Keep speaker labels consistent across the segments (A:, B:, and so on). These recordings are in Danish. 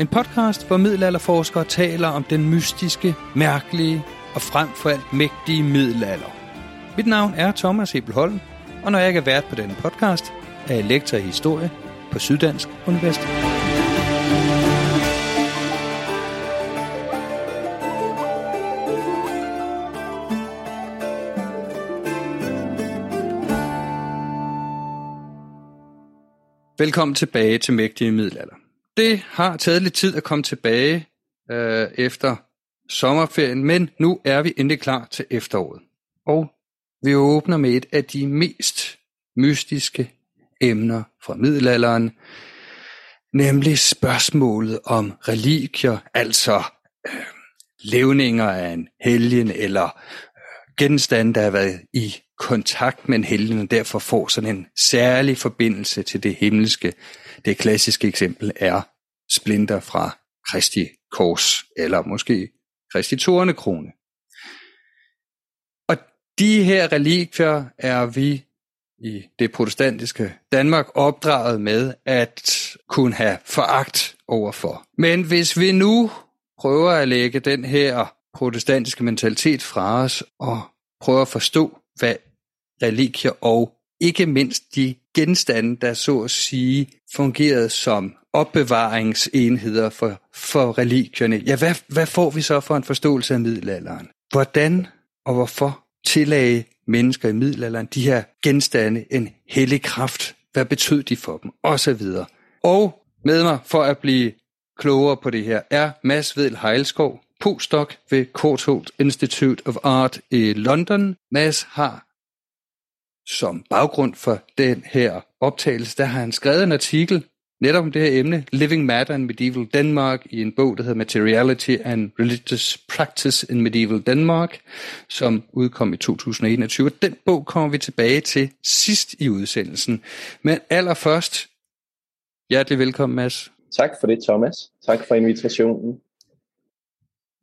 A: En podcast, hvor middelalderforskere taler om den mystiske, mærkelige og frem for alt mægtige middelalder. Mit navn er Thomas Hebelholm, og når jeg ikke er vært på denne podcast, er jeg lektor i historie på Syddansk Universitet. Velkommen tilbage til Mægtige Middelalder. Det har taget lidt tid at komme tilbage øh, efter sommerferien, men nu er vi endelig klar til efteråret. Og vi åbner med et af de mest mystiske emner fra middelalderen, nemlig spørgsmålet om religier, altså øh, levninger af en helgen eller øh, genstande, der har været i kontakt med en helgen, og derfor får sådan en særlig forbindelse til det himmelske. Det klassiske eksempel er splinter fra Kristi kors, eller måske Kristi tornekrone. Og de her relikvier er vi i det protestantiske Danmark opdraget med at kunne have foragt overfor. Men hvis vi nu prøver at lægge den her protestantiske mentalitet fra os og prøver at forstå, hvad religier og ikke mindst de genstande, der så at sige fungerede som opbevaringsenheder for, for religierne. Ja, hvad, hvad får vi så for en forståelse af middelalderen? Hvordan og hvorfor tillagde mennesker i middelalderen de her genstande en hellig kraft? Hvad betød de for dem? Og så videre. Og med mig for at blive klogere på det her er Mads Vedel Heilskov, postdoc ved Courthold Institute of Art i London. Mads har som baggrund for den her optagelse, der har han skrevet en artikel netop om det her emne, Living Matter in Medieval Denmark, i en bog, der hedder Materiality and Religious Practice in Medieval Denmark, som udkom i 2021. Den bog kommer vi tilbage til sidst i udsendelsen. Men allerførst, hjertelig velkommen, Mads.
B: Tak for det, Thomas. Tak for invitationen.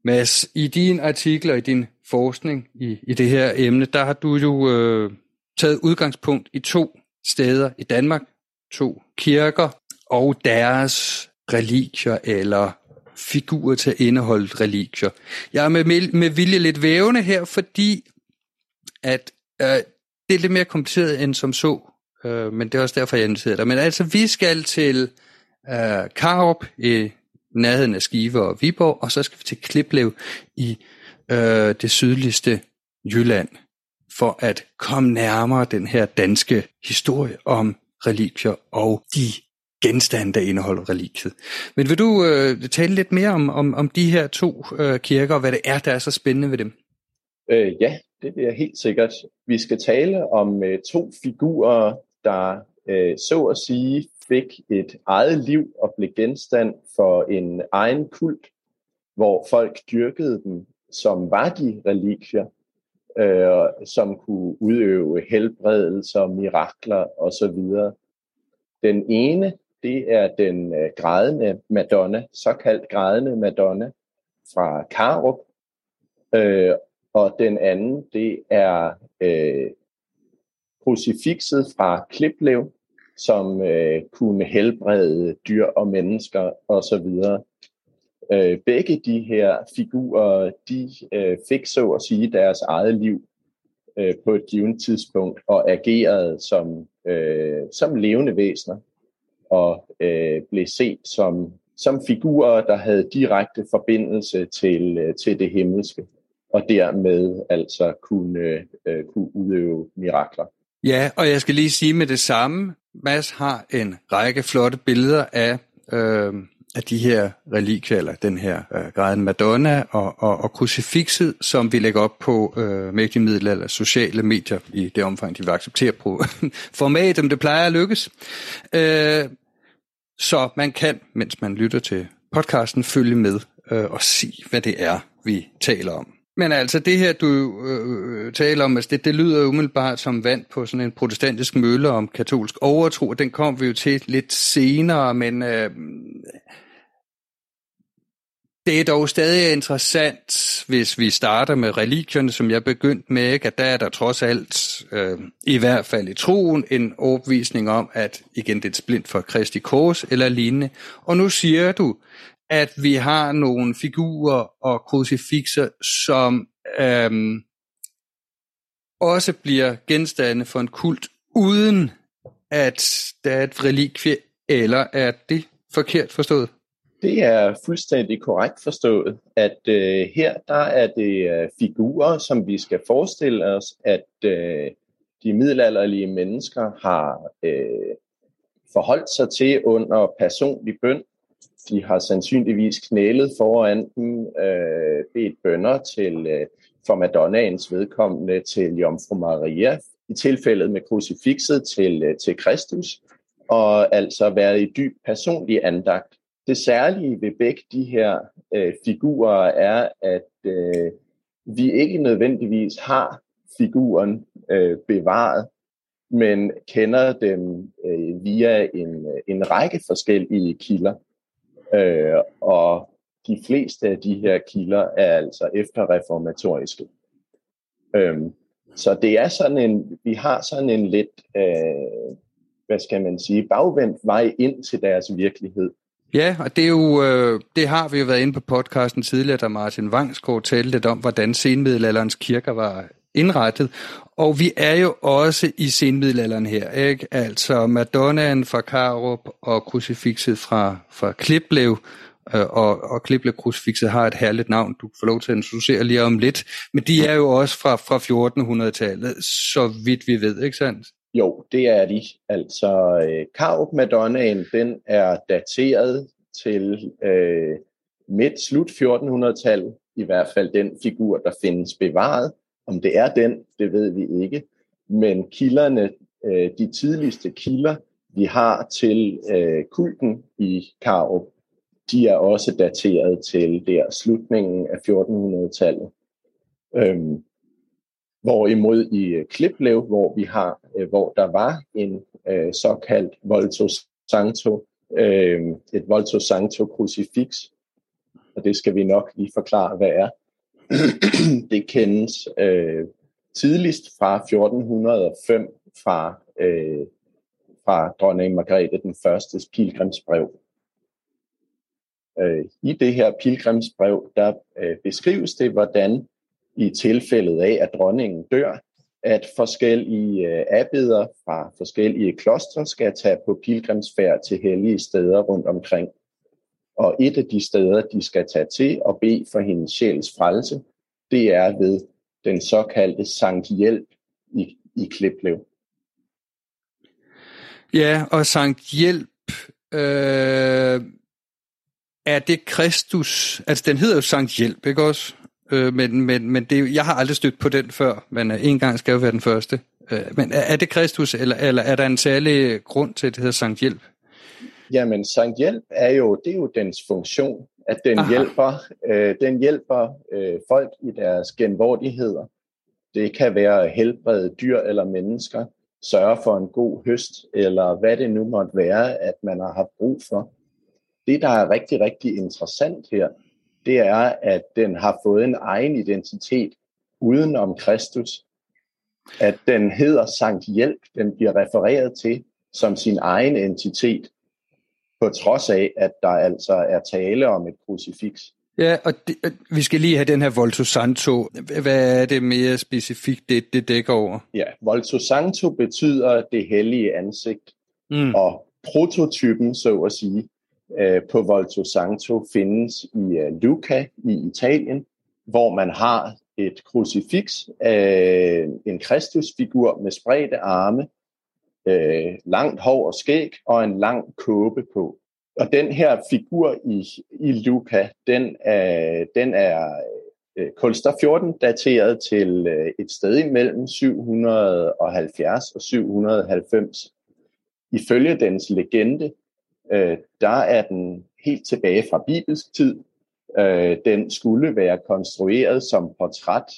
A: Mads, i din artikel og i din forskning i, i det her emne, der har du jo øh, taget udgangspunkt i to steder i Danmark, to kirker og deres religier eller figurer til at indeholde religier. Jeg er med, med vilje lidt vævende her, fordi at øh, det er lidt mere kompliceret end som så, øh, men det er også derfor, jeg inviterer dig. Men altså, vi skal til øh, Karup i nærheden af Skive og Viborg, og så skal vi til Kliplev i øh, det sydligste Jylland for at komme nærmere den her danske historie om relikvier og de genstande, der indeholder religiet. Men vil du øh, tale lidt mere om, om, om de her to øh, kirker, og hvad det er, der er så spændende ved dem?
B: Øh, ja, det er helt sikkert. Vi skal tale om øh, to figurer, der øh, så at sige fik et eget liv og blev genstand for en egen kult, hvor folk dyrkede dem som var de relikvier, øh, som kunne udøve helbredelser, mirakler osv. Den ene, det er den øh, grædende Madonna, såkaldt grædende Madonna fra Karup, øh, og den anden, det er øh, krucifixet fra Kliplev, som øh, kunne helbrede dyr og mennesker osv. Øh, begge de her figurer, de øh, fik så at sige deres eget liv øh, på et givet tidspunkt og agerede som, øh, som levende væsener og øh, blev set som, som figurer, der havde direkte forbindelse til, øh, til det himmelske og dermed altså kunne, øh, kunne udøve mirakler.
A: Ja, og jeg skal lige sige med det samme, Mads har en række flotte billeder af, øh, af de her relikvier, eller den her øh, græden Madonna og, og, og krucifixet, som vi lægger op på øh, mægtige middelalder, sociale medier i det omfang, de vil acceptere på format, om det plejer at lykkes. Øh, så man kan, mens man lytter til podcasten, følge med øh, og se, hvad det er, vi taler om. Men altså det her, du øh, taler om, altså det, det lyder umiddelbart som vand på sådan en protestantisk mølle om katolsk overtro, og den kom vi jo til lidt senere, men øh, det er dog stadig interessant, hvis vi starter med religierne, som jeg begyndte med, ikke? at der er der trods alt, øh, i hvert fald i troen, en overbevisning om, at igen det er et splint for Kristi Kors eller lignende. Og nu siger du, at vi har nogle figurer og krucifixer, som øhm, også bliver genstande for en kult, uden at der er et relikvie, eller er det forkert forstået?
B: Det er fuldstændig korrekt forstået, at øh, her der er det øh, figurer, som vi skal forestille os, at øh, de middelalderlige mennesker har øh, forholdt sig til under personlig bøn de har sandsynligvis knælet foran dem, øh, bedt bønder til, øh, for Madonnaens vedkommende til Jomfru Maria, i tilfældet med krucifixet til, øh, til Kristus, og altså været i dyb personlig andagt. Det særlige ved begge de her øh, figurer er, at øh, vi ikke nødvendigvis har figuren øh, bevaret, men kender dem øh, via en, øh, en række forskellige kilder. Øh, og de fleste af de her kilder er altså efterreformatoriske. Øhm, så det er sådan en, vi har sådan en lidt, øh, hvad skal man sige, bagvendt vej ind til deres virkelighed.
A: Ja, og det er jo, øh, det har vi jo været inde på podcasten tidligere, da Martin Vangsgaard talte lidt om, hvordan senmiddelalderens kirker var indrettet. Og vi er jo også i senmiddelalderen her, ikke? Altså Madonnaen fra Karup og krucifixet fra, fra Kliplev, øh, og, og Kliplev krucifixet har et herligt navn, du får lov til at introducere lige om lidt. Men de er jo også fra, fra 1400-tallet, så vidt vi ved, ikke sandt?
B: Jo, det er de. Altså, øh, Karup Madonnaen, den er dateret til øh, midt slut 1400-tallet, i hvert fald den figur, der findes bevaret. Om det er den, det ved vi ikke. Men kilderne, øh, de tidligste kilder, vi har til øh, kulten i Karup, de er også dateret til der slutningen af 1400-tallet. Øhm, hvorimod i øh, Kliplev, hvor vi har, øh, hvor der var en øh, såkaldt Volto Santo, øh, et Volto Santo crucifix, og det skal vi nok lige forklare, hvad er. det kendes øh, tidligst fra 1405 fra, øh, fra dronning Margrethe den første pilgrimsbrev. Øh, I det her pilgrimsbrev, der øh, beskrives det, hvordan i tilfældet af, at dronningen dør, at forskellige øh, abbeder fra forskellige klostre skal tage på pilgrimsfærd til hellige steder rundt omkring. Og et af de steder, de skal tage til og bede for hendes sjæls frelse, det er ved den såkaldte Sankt Hjælp i, i Kliplev.
A: Ja, og Sankt Hjælp, øh, er det Kristus, altså den hedder jo Sankt Hjælp, ikke også? øh, men, men, men det, jeg har aldrig stødt på den før, men øh, en gang skal jo være den første. Øh, men er, er det Kristus, eller, eller er der en særlig grund til, at det hedder Sankt Hjælp?
B: Jamen, Sankt Hjælp er jo, det er jo dens funktion, at den Aha. hjælper, øh, den hjælper øh, folk i deres genvordigheder. Det kan være helbrede dyr eller mennesker, sørge for en god høst, eller hvad det nu måtte være, at man har haft brug for. Det, der er rigtig, rigtig interessant her, det er, at den har fået en egen identitet uden om Kristus. At den hedder Sankt Hjælp, den bliver refereret til som sin egen entitet, på trods af, at der altså er tale om et krucifiks.
A: Ja, og det, vi skal lige have den her Volto Santo. Hvad er det mere specifikt, det, det dækker over?
B: Ja, Volto Santo betyder det hellige ansigt. Mm. Og prototypen, så at sige, øh, på Volto Santo findes i uh, Lucca i Italien, hvor man har et krucifiks, øh, en kristusfigur med spredte arme, øh, langt hår og skæg og en lang kåbe på. Og den her figur i, i Luca, den er, den er øh, Kulster 14 dateret til øh, et sted imellem 770 og 790. Ifølge dens legende, øh, der er den helt tilbage fra bibelsk tid. Øh, den skulle være konstrueret som portræt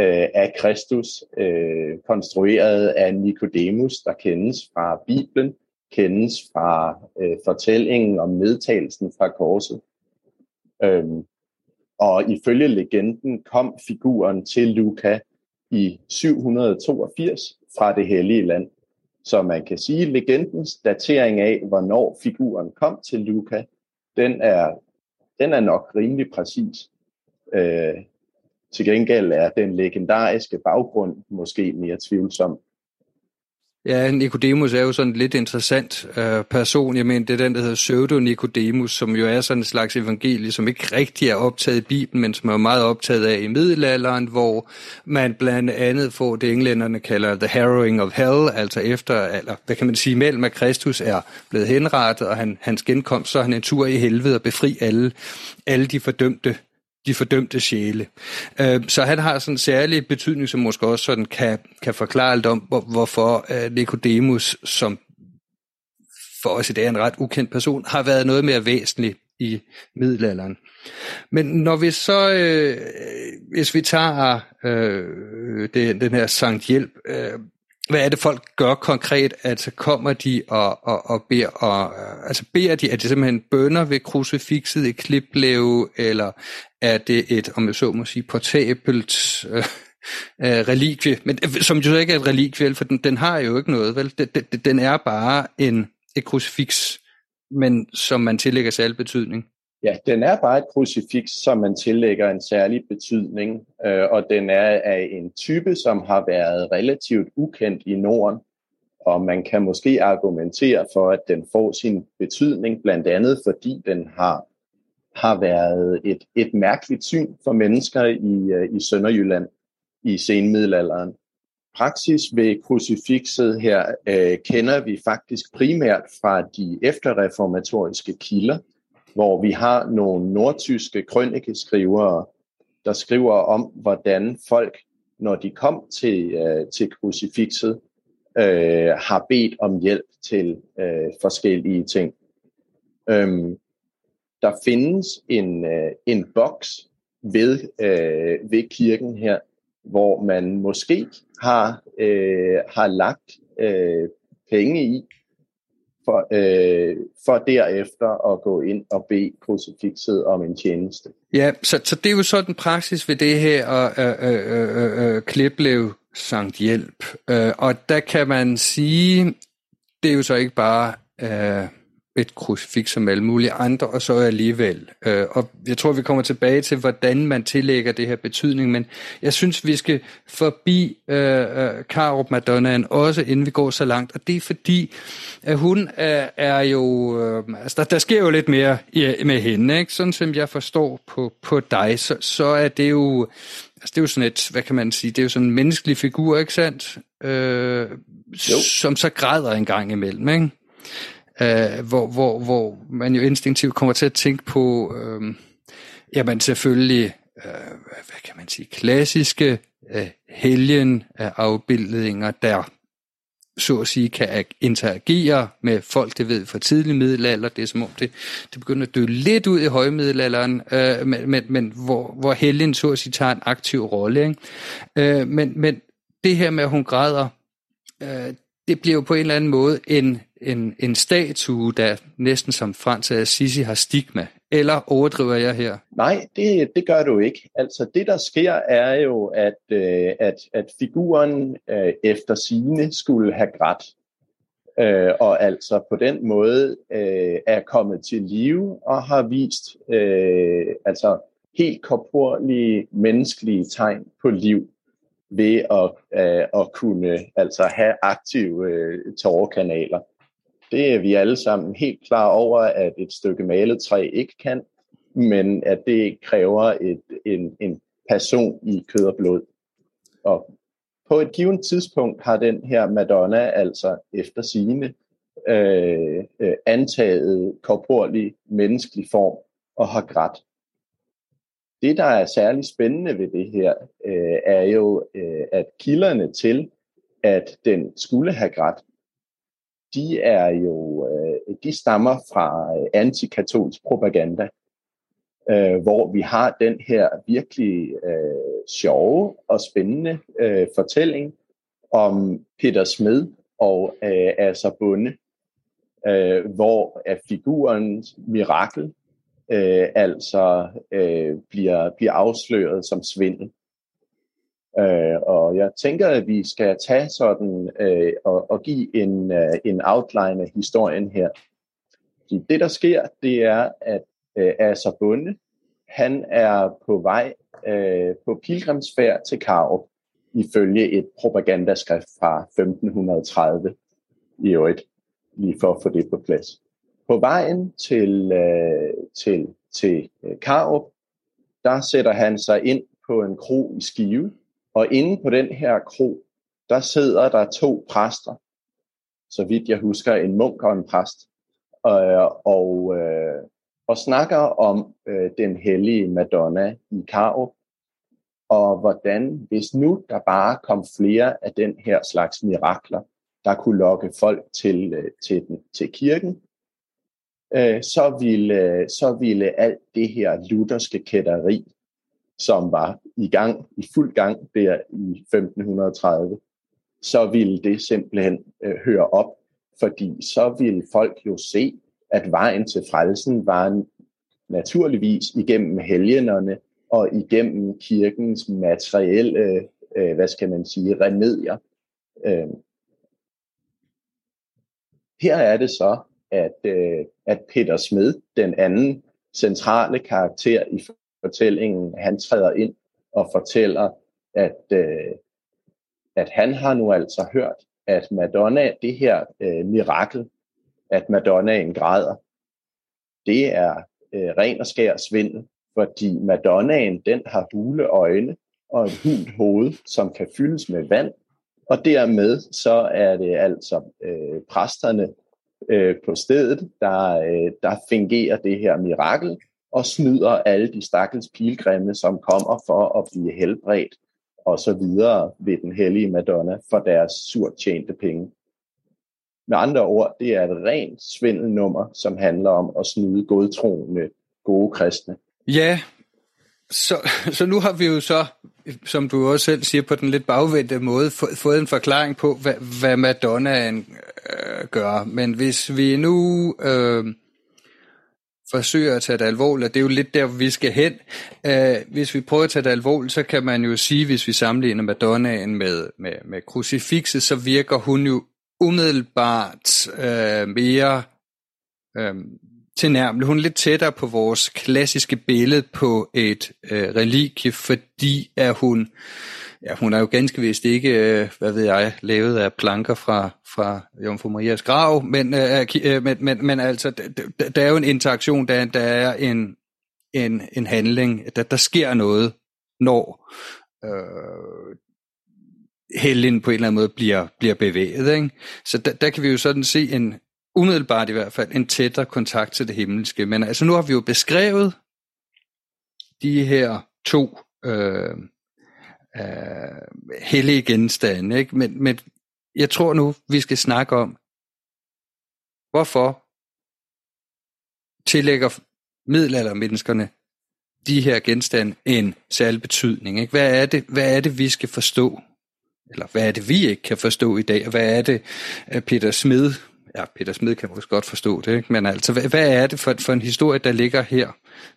B: øh, af Kristus, øh, konstrueret af Nikodemus, der kendes fra Bibelen, kendes fra øh, fortællingen om nedtagelsen fra korset. Øhm, og ifølge legenden kom figuren til Luca i 782 fra det hellige land. Så man kan sige, at legendens datering af, hvornår figuren kom til Luca, den er, den er nok rimelig præcis. Øh, til gengæld er den legendariske baggrund måske mere tvivlsom.
A: Ja, Nikodemus er jo sådan en lidt interessant øh, person. Jeg mener, det er den, der hedder Pseudo-Nikodemus, som jo er sådan en slags evangelie, som ikke rigtig er optaget i Bibelen, men som er meget optaget af i middelalderen, hvor man blandt andet får det, englænderne kalder the harrowing of hell, altså efter, eller hvad kan man sige, mellem at Kristus er blevet henrettet, og han, hans genkomst, så er han en tur i helvede og befri alle, alle de fordømte de fordømte sjæle. Øh, så han har sådan en særlig betydning, som måske også sådan kan, kan forklare lidt om, hvor, hvorfor øh, Nicodemus, som for os i dag er en ret ukendt person, har været noget mere væsentlig i middelalderen. Men når vi så, øh, hvis vi tager øh, den, den her Sankt Hjælp, øh, hvad er det folk gør konkret? Altså kommer de og, og, og beder, og, øh, altså beder de, er det simpelthen bønder ved krucifixet i kliplæve, eller er det et, om jeg så må sige, portabelt øh, øh, relikvie, men øh, som jo ikke er et relikvie, for den, den har jo ikke noget, vel? Den, den, den er bare en, et krucifix, men som man tillægger særlig betydning.
B: Ja, den er bare et krucifiks, som man tillægger en særlig betydning, øh, og den er af en type, som har været relativt ukendt i Norden, og man kan måske argumentere for, at den får sin betydning, blandt andet fordi den har, har været et, et mærkeligt syn for mennesker i, øh, i Sønderjylland i senmiddelalderen. Praksis ved krucifixet her øh, kender vi faktisk primært fra de efterreformatoriske kilder, hvor vi har nogle nordtyske krønikeskrivere, der skriver om, hvordan folk, når de kom til, øh, til krucifixet, øh, har bedt om hjælp til øh, forskellige ting. Øhm, der findes en, øh, en boks ved, øh, ved kirken her, hvor man måske har, øh, har lagt øh, penge i, for, øh, for derefter at gå ind og bede krucifixet om en tjeneste.
A: Ja, så, så det er jo sådan praksis ved det her og øh, øh, øh, øh, kliplev Sankt Hjælp. Øh, og der kan man sige, det er jo så ikke bare... Øh, et krucifix som alle mulige andre, og så alligevel. Øh, og jeg tror, vi kommer tilbage til, hvordan man tillægger det her betydning, men jeg synes, vi skal forbi øh, øh, Karup Madonnaen også, inden vi går så langt, og det er fordi, at hun er, er jo, øh, altså der, der sker jo lidt mere i, med hende, ikke? sådan som jeg forstår på, på dig, så, så er det jo, altså det er jo sådan et, hvad kan man sige, det er jo sådan en menneskelig figur, ikke sandt? Øh, som så græder en gang imellem, ikke? Øh, hvor, hvor, hvor man jo instinktivt kommer til at tænke på, øh, jamen selvfølgelig øh, hvad kan man sige, klassiske øh, helgen af afbildninger, der så at sige, kan interagere med folk, det ved fra tidlig middelalder. Det er som om, det, det begynder at dø lidt ud i højmiddelalderen, øh, men, men, men hvor, hvor helgen så at sige tager en aktiv rolle. Ikke? Øh, men, men det her med, at hun græder, øh, det bliver jo på en eller anden måde en, en, en statue, der næsten som Frans af Assisi har stigma. Eller overdriver jeg her?
B: Nej, det, det gør du ikke. Altså det, der sker, er jo, at, øh, at, at figuren øh, efter sine skulle have grædt. Øh, og altså på den måde øh, er kommet til live og har vist øh, altså helt korporlige menneskelige tegn på liv ved at, øh, at kunne altså have aktive øh, tårerkanaler. Det er vi alle sammen helt klar over, at et stykke malet træ ikke kan, men at det kræver et, en, en person i kød og blod. Og på et givet tidspunkt har den her Madonna altså efter sine øh, øh, antaget korporlig menneskelig form og har grædt. Det, der er særlig spændende ved det her, øh, er jo, øh, at kilderne til, at den skulle have grædt, de er jo, øh, de stammer fra øh, antikatolsk propaganda, øh, hvor vi har den her virkelig øh, sjove og spændende øh, fortælling om Peter Smed og øh, altså Bunde, øh, hvor er figurens mirakel øh, altså øh, bliver, bliver afsløret som svindel. Øh, og jeg tænker, at vi skal tage sådan øh, og, og give en, øh, en outline af historien her. Fordi det, der sker, det er, at øh, Asa Bunde, han er på vej øh, på pilgrimsfærd til Karup, ifølge et propagandaskrift fra 1530 i øvrigt, lige for at få det på plads. På vejen til, øh, til, til øh, Karup, der sætter han sig ind på en kro i Skive, og inde på den her kro, der sidder der to præster, så vidt jeg husker, en munk og en præst, øh, og, øh, og snakker om øh, den hellige Madonna i Karup, og hvordan, hvis nu der bare kom flere af den her slags mirakler, der kunne lokke folk til, øh, til, den, til kirken, øh, så, ville, så ville alt det her lutherske kætteri, som var i gang, i fuld gang der i 1530, så ville det simpelthen øh, høre op, fordi så ville folk jo se, at vejen til frelsen var naturligvis igennem helgenerne og igennem kirkens materielle, øh, hvad skal man sige, remedier. Øh. Her er det så, at, øh, at Peter Smed, den anden centrale karakter i fortællingen, han træder ind og fortæller, at, øh, at han har nu altså hørt, at Madonna, det her øh, mirakel, at Madonnaen græder, det er øh, ren og skær svindel, fordi Madonnaen, den har hule øjne og et hult hoved, som kan fyldes med vand, og dermed så er det altså øh, præsterne øh, på stedet, der, øh, der fungerer det her mirakel, og snyder alle de stakkels pilgrimme, som kommer for at blive helbredt og så videre ved den hellige Madonna for deres surt tjente penge. Med andre ord, det er et rent svindelnummer, som handler om at snyde godtroende, gode kristne.
A: Ja, så, så nu har vi jo så, som du også selv siger, på den lidt bagvendte måde, fået en forklaring på, hvad, hvad Madonnaen øh, gør. Men hvis vi nu øh, forsøger at tage det alvorligt, og det er jo lidt der, vi skal hen. Øh, hvis vi prøver at tage det alvorligt, så kan man jo sige, hvis vi sammenligner Madonnaen med, med, med krucifixet, så virker hun jo umiddelbart øh, mere øh, tilnærmelig. Hun er lidt tættere på vores klassiske billede på et øh, relikie, fordi at hun, ja, hun er jo ganske vist ikke, øh, hvad ved jeg, lavet af planker fra, fra Jomfru Marias grav, men, øh, øh men, men, men altså, der, der er jo en interaktion, der, der er en, en, en handling, der, der sker noget, når øh, Helen på en eller anden måde bliver, bliver bevæget. Ikke? Så der, der kan vi jo sådan se en, umiddelbart i hvert fald, en tættere kontakt til det himmelske. Men altså nu har vi jo beskrevet de her to øh, øh, hellige genstande. Ikke? Men, men jeg tror nu, vi skal snakke om, hvorfor tillægger middelaldermenneskerne de her genstande en særlig betydning. Ikke? Hvad, er det, hvad er det, vi skal forstå? Eller hvad er det, vi ikke kan forstå i dag? Og hvad er det, øh, Peter Smed, ja, Peter Smed kan måske godt forstå det, ikke? men altså, hvad, hvad er det for, for en historie, der ligger her?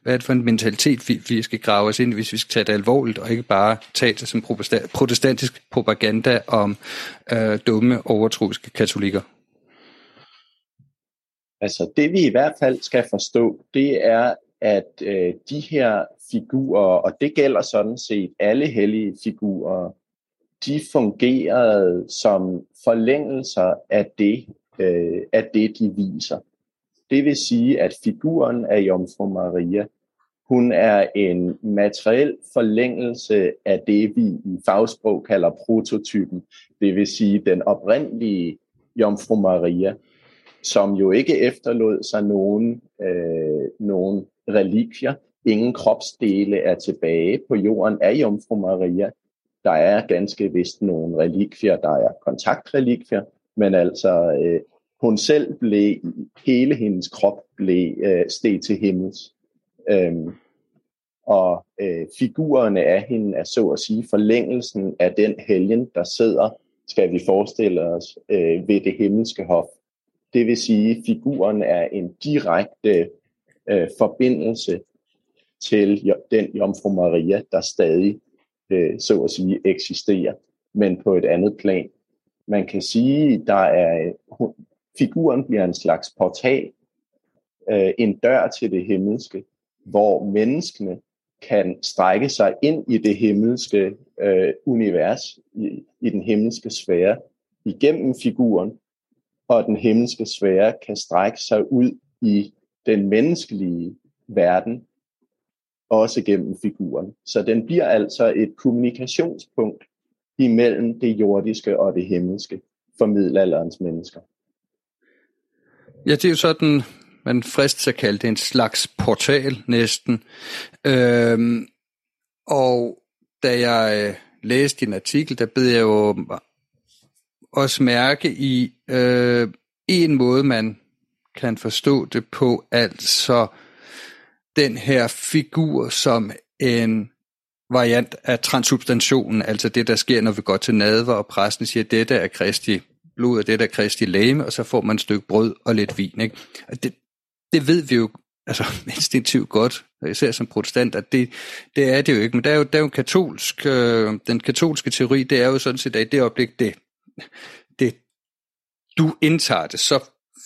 A: Hvad er det for en mentalitet, vi, vi skal grave os ind hvis vi skal tage det alvorligt, og ikke bare tage det som protestantisk propaganda om øh, dumme, overtroiske katolikker?
B: Altså det vi i hvert fald skal forstå, det er, at øh, de her figurer, og det gælder sådan set alle hellige figurer, de fungerede som forlængelser af det, øh, af det, de viser. Det vil sige, at figuren af Jomfru Maria, hun er en materiel forlængelse af det, vi i fagsprog kalder prototypen. Det vil sige den oprindelige Jomfru Maria, som jo ikke efterlod sig nogen, øh, nogen relikvier. Ingen kropsdele er tilbage på jorden af Jomfru Maria. Der er ganske vist nogle relikvier, der er kontaktrelikvier, men altså øh, hun selv blev, hele hendes krop blev øh, steg til himmels. Øhm, og øh, figurerne af hende er så at sige forlængelsen af den helgen, der sidder, skal vi forestille os, øh, ved det himmelske hof. Det vil sige, at figuren er en direkte øh, forbindelse til den Jomfru Maria, der stadig, øh, så at sige, eksisterer, men på et andet plan. Man kan sige, der er figuren bliver en slags portal, øh, en dør til det himmelske, hvor menneskene kan strække sig ind i det himmelske øh, univers, i, i den himmelske sfære, igennem figuren, og den himmelske sfære kan strække sig ud i den menneskelige verden, også gennem figuren. Så den bliver altså et kommunikationspunkt imellem det jordiske og det himmelske for middelalderens mennesker.
A: Ja, det er jo sådan, man frist at kalde det en slags portal næsten. Øhm, og da jeg øh, læste din artikel, der bed jeg jo også mærke i øh, en måde, man kan forstå det på, altså den her figur som en variant af transubstantionen, altså det, der sker, når vi går til nadver, og præsten siger, at dette er Kristi blod, og dette er Kristi læme, og så får man et stykke brød og lidt vin. Ikke? Og det, det ved vi jo altså, instinktivt godt, især som protestant, at det, det er det jo ikke. Men der er jo, der er jo katolsk, øh, den katolske teori, det er jo sådan set, at i det øjeblik, det, det, du indtager det, så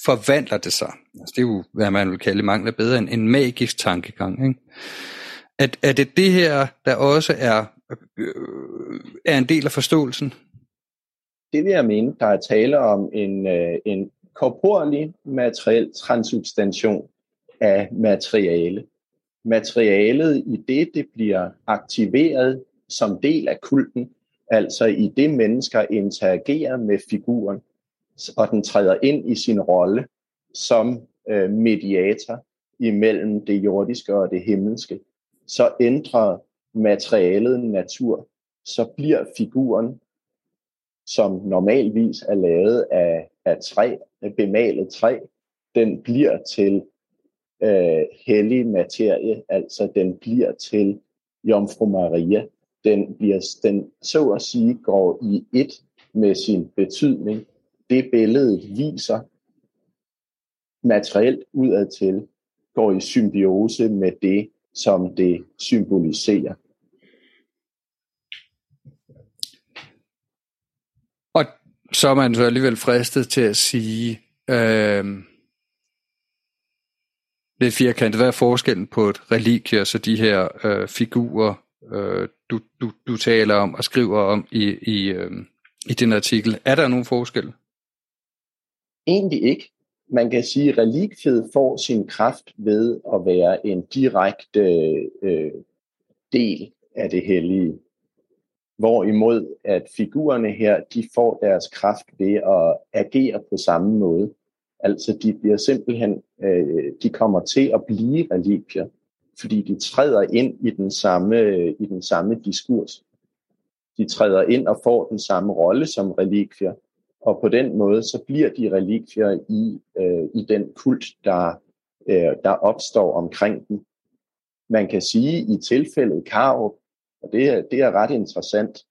A: forvandler det sig. Altså, det er jo, hvad man vil kalde mangler bedre end en magisk tankegang. Ikke? At, er det det her, der også er, øh, er en del af forståelsen?
B: Det vil jeg mene, der er tale om en, øh, en korporlig materiel transubstantion af materiale. Materialet i det, det bliver aktiveret som del af kulten, altså i det mennesker interagerer med figuren, og den træder ind i sin rolle som øh, mediator imellem det jordiske og det himmelske, så ændrer materialet natur, så bliver figuren, som normalvis er lavet af, af træ, bemalet træ, den bliver til øh, hellig materie, altså den bliver til Jomfru Maria. Den, bliver, den så at sige går i et med sin betydning. Det billede viser materielt udadtil, går i symbiose med det, som det symboliserer.
A: Og så er man så alligevel fristet til at sige, øh, lidt firkantet, hvad er forskellen på et relikvie, så de her øh, figurer, øh, du, du, du taler om og skriver om i, i, øh, i din artikel. Er der nogen forskel?
B: Egentlig ikke. Man kan sige, at relikviet får sin kraft ved at være en direkte øh, del af det hellige. Hvorimod at figurerne her, de får deres kraft ved at agere på samme måde. Altså de bliver simpelthen, øh, de kommer til at blive relikvier, fordi de træder ind i den samme, i den samme diskurs. De træder ind og får den samme rolle som relikvier, og på den måde så bliver de relikvier i, øh, i den kult, der, øh, der opstår omkring dem. Man kan sige i tilfældet Karup, og det er, det er ret interessant,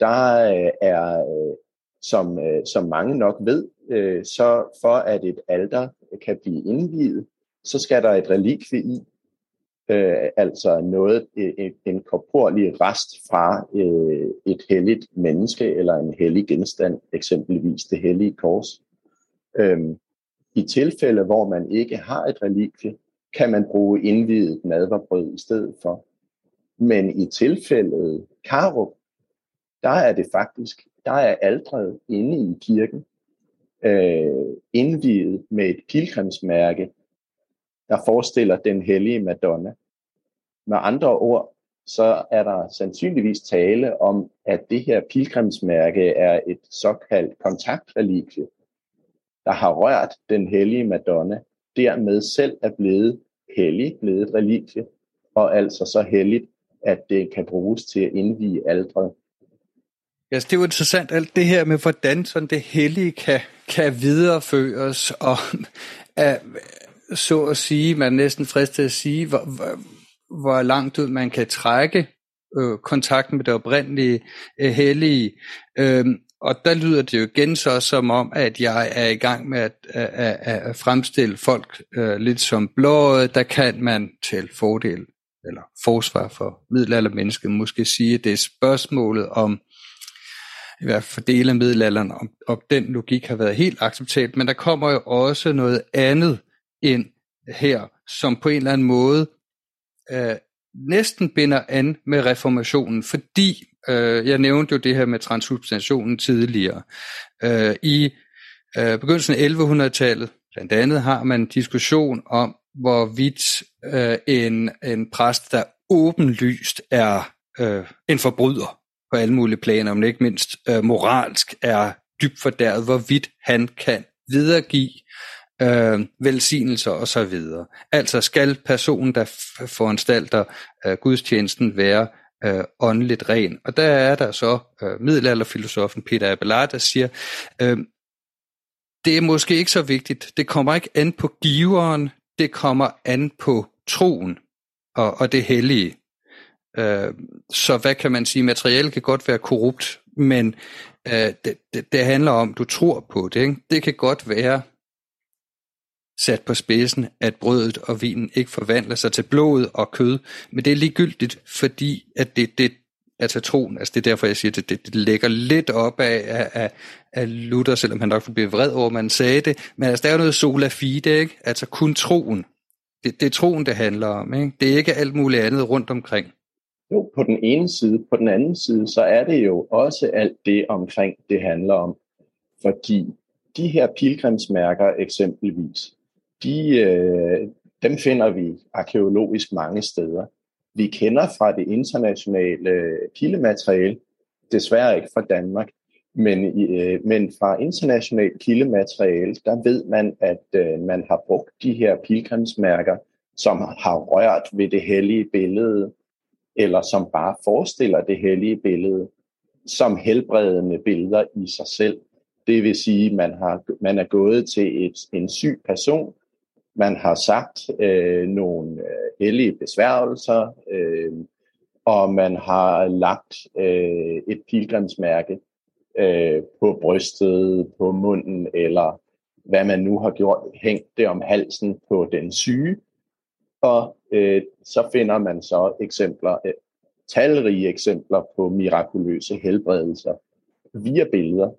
B: der øh, er, øh, som, øh, som mange nok ved, øh, så for at et alter kan blive indviet, så skal der et relikvie i, øh, altså noget, en, en korporlig rest fra øh, et helligt menneske eller en hellig genstand, eksempelvis det hellige kors. Øhm, I tilfælde, hvor man ikke har et relikvie, kan man bruge indvidet nadverbrød i stedet for. Men i tilfældet Karup, der er det faktisk, der er aldret inde i kirken, øh, indviet med et pilgrimsmærke, der forestiller den hellige Madonna. Med andre ord, så er der sandsynligvis tale om, at det her pilgrimsmærke er et såkaldt kontaktreligie, der har rørt den hellige Madonna, dermed selv er blevet hellig, blevet et relikvie, og altså så helligt, at det kan bruges til at indvige aldret.
A: Ja, det er jo interessant alt det her med, hvordan sådan det hellige kan, kan videreføres, og så at sige, man er næsten til at sige, hvor, hvor, hvor langt ud man kan trække øh, kontakten med det oprindelige øh, hellige. Øhm, og der lyder det jo igen så som om, at jeg er i gang med at, at, at, at fremstille folk øh, lidt som blåede. Der kan man til fordel eller forsvar for middelaldermennesket måske sige, at det er spørgsmålet om, i hvert fald dele af middelalderen, om, om den logik har været helt acceptabel, men der kommer jo også noget andet ind her, som på en eller anden måde øh, næsten binder an med reformationen, fordi øh, jeg nævnte jo det her med transsubstantionen tidligere. Øh, I øh, begyndelsen af 1100-tallet, blandt andet, har man diskussion om, hvorvidt øh, en, en præst, der åbenlyst er øh, en forbryder på alle mulige planer, men ikke mindst øh, moralsk er dybt fordæret, hvorvidt han kan videregive øh, velsignelser og så videre. Altså skal personen, der foranstalter øh, gudstjenesten, være øh, åndeligt ren. Og der er der så øh, middelalderfilosofen Peter Abelard, der siger, øh, det er måske ikke så vigtigt. Det kommer ikke an på giveren, det kommer an på troen og, og det hellige. Øh, så hvad kan man sige? Materiel kan godt være korrupt, men øh, det, det, det handler om, du tror på det. Ikke? Det kan godt være, sat på spidsen, at brødet og vinen ikke forvandler sig til blod og kød, men det er ligegyldigt, fordi at det, det altså troen, altså det er derfor, jeg siger, at det, det, det lægger lidt op af, af, af, af Luther, selvom han nok blive vred over, at man sagde det, men altså der er jo noget sola fide, ikke? altså kun troen. Det, det er troen, det handler om, ikke? det er ikke alt muligt andet rundt omkring.
B: Jo, på den ene side. På den anden side, så er det jo også alt det omkring, det handler om. Fordi de her pilgrimsmærker eksempelvis, de, øh, dem finder vi arkeologisk mange steder. Vi kender fra det internationale øh, kildemateriale, desværre ikke fra Danmark, men, øh, men fra internationalt kildemateriale, der ved man, at øh, man har brugt de her pilgrimsmærker, som har rørt ved det hellige billede, eller som bare forestiller det hellige billede, som helbredende billeder i sig selv. Det vil sige, at man, har, man er gået til et, en syg person, man har sagt øh, nogle øh, hellige besværgelser, øh, og man har lagt øh, et pilgrimsmærke øh, på brystet, på munden, eller hvad man nu har gjort, hængt det om halsen på den syge. Og øh, så finder man så eksempler, øh, talrige eksempler på mirakuløse helbredelser via billeder.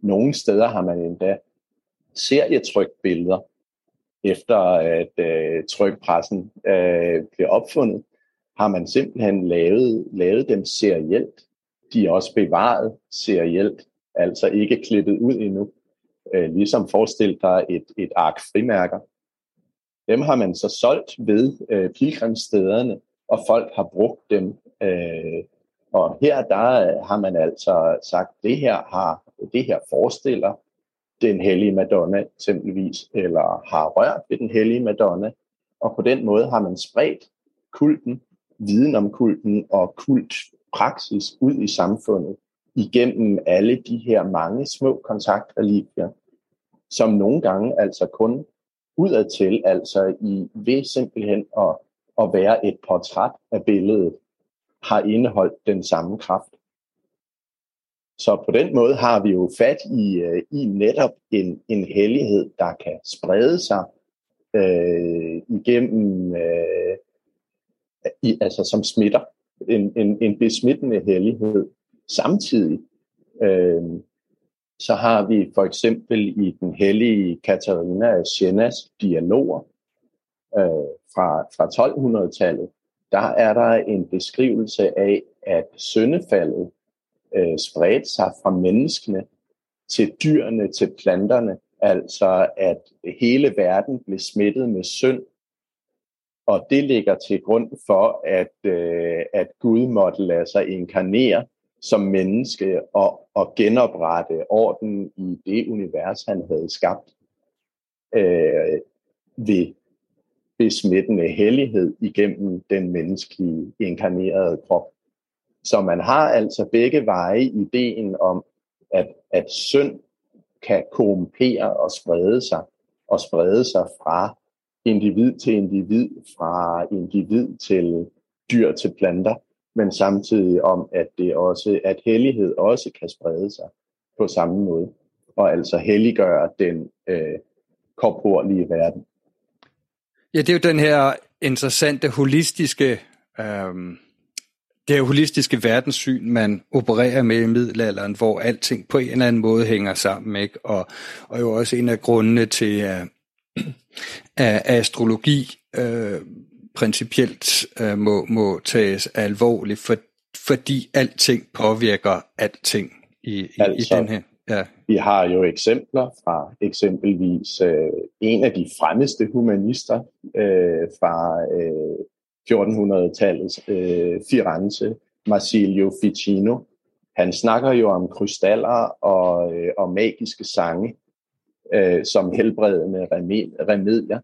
B: Nogle steder har man endda serietrykt billeder, efter at øh, trykpressen øh, blev opfundet, har man simpelthen lavet, lavet dem serielt. De er også bevaret serielt, altså ikke klippet ud endnu. Øh, ligesom forestil dig et, et ark frimærker. Dem har man så solgt ved øh, pilgrimsstederne, og folk har brugt dem. Øh, og her der har man altså sagt, det her har det her forestiller den hellige Madonna eksempelvis, eller har rørt ved den hellige Madonna, og på den måde har man spredt kulten, viden om kulten og kultpraksis ud i samfundet igennem alle de her mange små kontaktreligier, som nogle gange altså kun udadtil, altså i ved simpelthen at, at være et portræt af billedet, har indeholdt den samme kraft. Så på den måde har vi jo fat i, øh, i netop en, en hellighed, der kan sprede sig øh, igennem, øh, i, altså som smitter. En, en, en besmittende hellighed. Samtidig øh, så har vi for eksempel i den hellige Katarina af Sienas dialoger øh, fra, fra 1200-tallet, der er der en beskrivelse af, at syndefaldet øh, spredte sig fra menneskene til dyrene, til planterne, altså at hele verden blev smittet med synd. Og det ligger til grund for, at, øh, at Gud måtte lade sig inkarnere som menneske og, og genoprette orden i det univers, han havde skabt øh, ved besmittende hellighed igennem den menneskelige inkarnerede krop. Så man har altså begge veje ideen om, at, at synd kan korrumpere og sprede sig, og sprede sig fra individ til individ, fra individ til dyr til planter, men samtidig om, at det også, at hellighed også kan sprede sig på samme måde, og altså helliggøre den øh, korporlige verden.
A: Ja, det er jo den her interessante holistiske øh, det holistiske verdenssyn, man opererer med i middelalderen, hvor alting på en eller anden måde hænger sammen, ikke? Og, og jo også en af grundene til, at, at astrologi øh, principielt øh, må, må tages alvorligt, for, fordi alting påvirker alting i, i, altså, i den her.
B: Ja. Vi har jo eksempler fra eksempelvis øh, en af de fremmeste humanister øh, fra øh, 1400-tallets øh, Firenze, Marsilio Ficino. Han snakker jo om krystaller og, øh, og magiske sange øh, som helbredende remedier.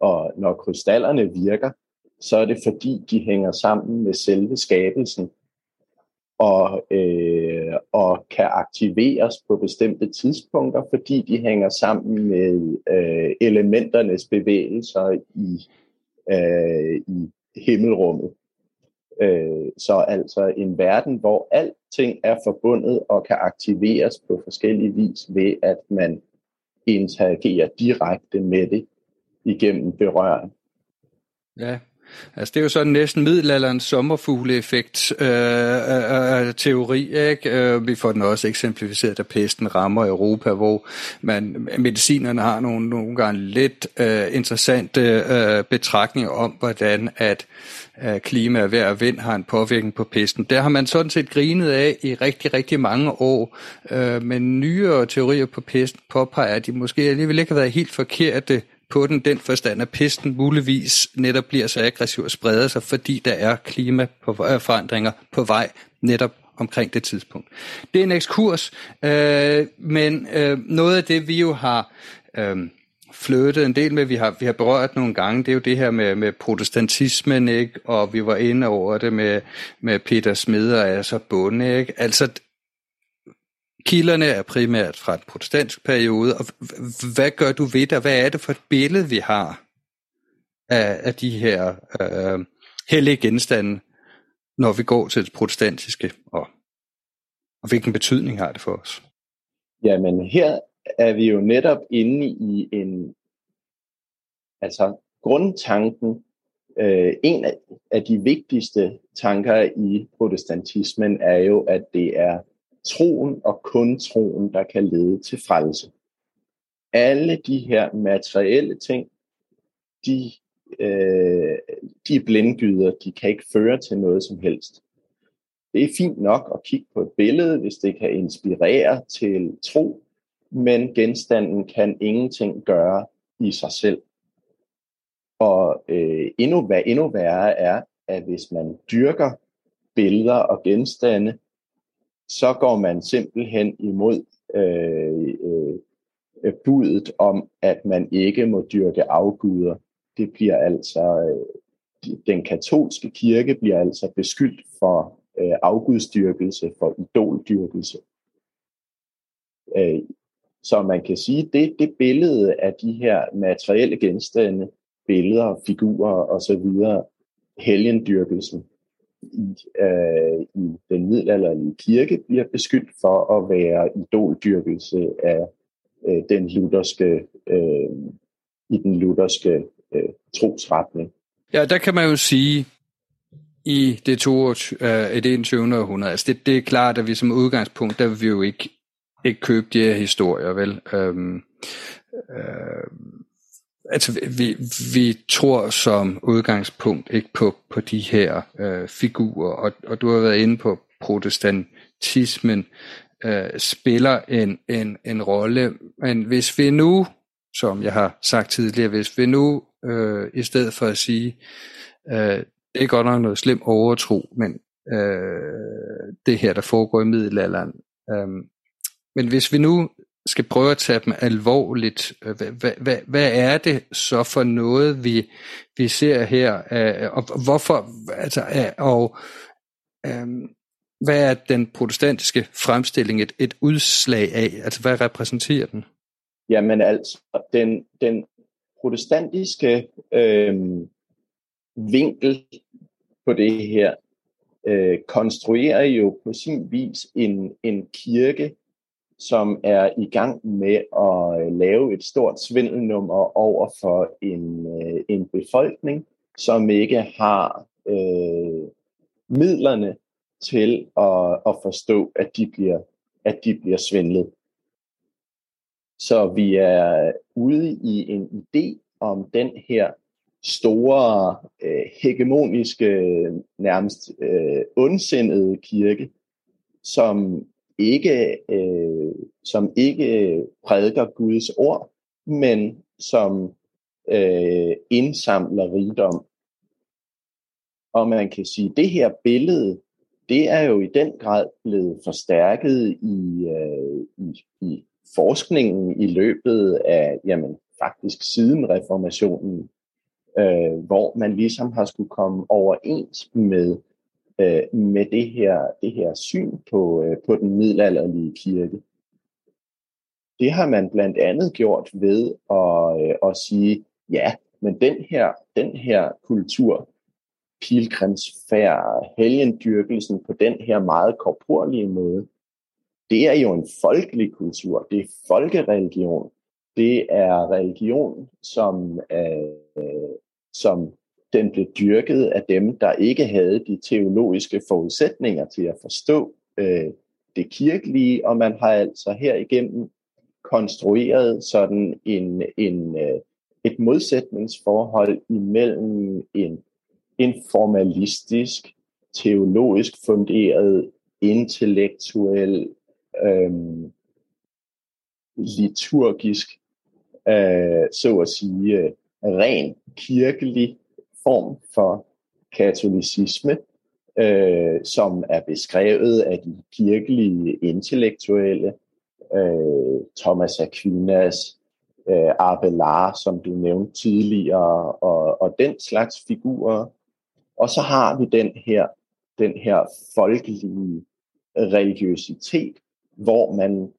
B: Og når krystallerne virker, så er det fordi, de hænger sammen med selve skabelsen og, øh, og kan aktiveres på bestemte tidspunkter, fordi de hænger sammen med øh, elementernes bevægelser i, øh, i himmelrummet. Øh, så altså en verden, hvor alting er forbundet og kan aktiveres på forskellige vis ved, at man interagerer direkte med det igennem berøring.
A: Ja, Altså det er jo sådan næsten middelalderens sommerfugleeffekt-teori, øh øh, øh, øh, teori. Ikke? Øh, vi får den også eksemplificeret, da pesten rammer Europa, hvor man, medicinerne har nogle, nogle gange lidt øh, interessante øh, betragtninger om, hvordan at øh, klima, vejr og vind har en påvirkning på pesten. Der har man sådan set grinet af i rigtig, rigtig mange år, øh, men nyere teorier på pesten påpeger, at de måske alligevel ikke har været helt forkerte på den, den forstand, at pesten muligvis netop bliver så aggressiv og spreder sig, fordi der er klimaforandringer øh, på vej netop omkring det tidspunkt. Det er en ekskurs, øh, men øh, noget af det, vi jo har øh, flyttet en del med, vi har, vi har berørt nogle gange, det er jo det her med, med protestantismen, ikke? og vi var inde over det med, med Peter Smed og altså Bunde. Ikke? Altså Kilderne er primært fra en protestantisk periode, og hvad gør du ved det? Hvad er det for et billede, vi har af, af de her øh, hellige genstande, når vi går til det protestantiske, og, og hvilken betydning har det for os?
B: Jamen her er vi jo netop inde i en, altså grundtanken, øh, en af de vigtigste tanker i protestantismen er jo, at det er troen og kun troen, der kan lede til frelse. Alle de her materielle ting, de, øh, de er blindgyder, de kan ikke føre til noget som helst. Det er fint nok at kigge på et billede, hvis det kan inspirere til tro, men genstanden kan ingenting gøre i sig selv. Og øh, endnu, hvad endnu værre er, at hvis man dyrker billeder og genstande, så går man simpelthen imod øh, øh, budet om, at man ikke må dyrke afguder. Det bliver altså øh, den katolske kirke bliver altså beskyldt for øh, afgudstyrkelse, for idoldyrkelse. Øh, så man kan sige, det det billede af de her materielle genstande, billeder, figurer osv., helgendyrkelsen i, øh, i den middelalderlige kirke bliver beskyldt for at være idoldyrkelse af øh, den lutherske, øh, i den lutherske øh, trosretning.
A: Ja, der kan man jo sige, i det, 22, øh, i det 21. århundrede, altså det, det er klart, at vi som udgangspunkt, der vil vi jo ikke, ikke købe de her historier, vel? Øhm, øh, altså vi, vi tror som udgangspunkt ikke på, på de her øh, figurer, og, og du har været inde på protestantismen øh, spiller en, en, en rolle, men hvis vi nu, som jeg har sagt tidligere, hvis vi nu øh, i stedet for at sige, øh, det er godt nok noget slemt overtro, men øh, det her, der foregår i middelalderen, øh, men hvis vi nu skal prøve at tage dem alvorligt, øh, hvad, hvad, hvad er det så for noget, vi, vi ser her, øh, og hvorfor, altså, øh, og øhm, hvad er den protestantiske fremstilling et, et udslag af? Altså, hvad repræsenterer den?
B: Jamen altså, den, den protestantiske øh, vinkel på det her øh, konstruerer jo på sin vis en, en kirke, som er i gang med at øh, lave et stort svindelnummer over for en, øh, en befolkning, som ikke har øh, midlerne til at, at forstå, at de bliver, at de bliver svindlet. Så vi er ude i en idé om den her store, øh, hegemoniske, nærmest øh, ondsindede kirke, som ikke, øh, som ikke prædiker Guds ord, men som øh, indsamler rigdom. Og man kan sige, at det her billede, det er jo i den grad blevet forstærket i, øh, i, i forskningen i løbet af, jamen faktisk siden reformationen, øh, hvor man ligesom har skulle komme overens med øh, med det her, det her syn på, øh, på den middelalderlige kirke. Det har man blandt andet gjort ved at, øh, at sige, ja, men den her, den her kultur, pilgrimsfærd, helgendyrkelsen på den her meget korporlige måde, det er jo en folkelig kultur, det er folkereligion, det er religion, som, øh, som den blev dyrket af dem, der ikke havde de teologiske forudsætninger til at forstå øh, det kirkelige, og man har altså her igennem konstrueret sådan en, en, øh, et modsætningsforhold imellem en, en formalistisk, teologisk funderet, intellektuel, øh, liturgisk, øh, så at sige, øh, ren kirkelig form for katolicisme, øh, som er beskrevet af de kirkelige intellektuelle, øh, Thomas Aquinas, øh, Abelard, som du nævnte tidligere, og, og den slags figurer. Og så har vi den her, den her folkelige religiøsitet, hvor man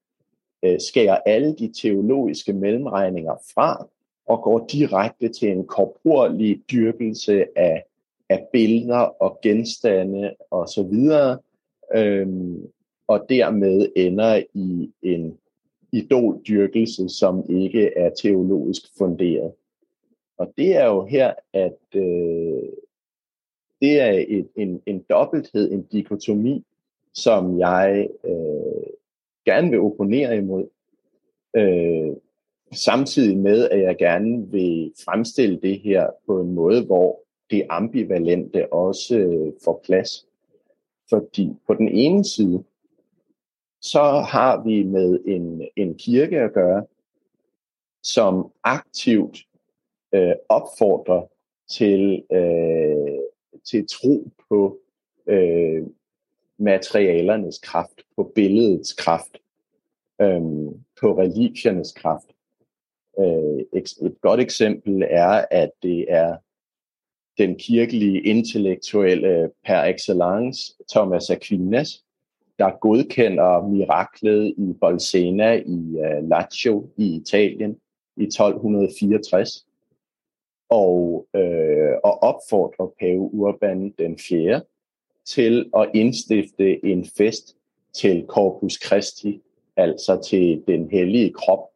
B: øh, skærer alle de teologiske mellemregninger fra, og går direkte til en korporlig dyrkelse af, af billeder og genstande og så videre, øhm, og dermed ender i en idoldyrkelse, som ikke er teologisk funderet. Og det er jo her, at øh, det er et, en, en dobbelthed, en dikotomi, som jeg øh, gerne vil opponere imod. Øh, samtidig med, at jeg gerne vil fremstille det her på en måde, hvor det ambivalente også øh, får plads. Fordi på den ene side, så har vi med en, en kirke at gøre, som aktivt øh, opfordrer til, øh, til tro på øh, materialernes kraft, på billedets kraft, øh, på religiernes kraft. Øh, et godt eksempel er, at det er den kirkelige intellektuelle per excellence, Thomas Aquinas, der godkender miraklet i Bolsena i uh, Lazio i Italien i 1264 og, øh, og opfordrer pave Urban den 4. til at indstifte en fest til Corpus Christi, altså til den hellige krop,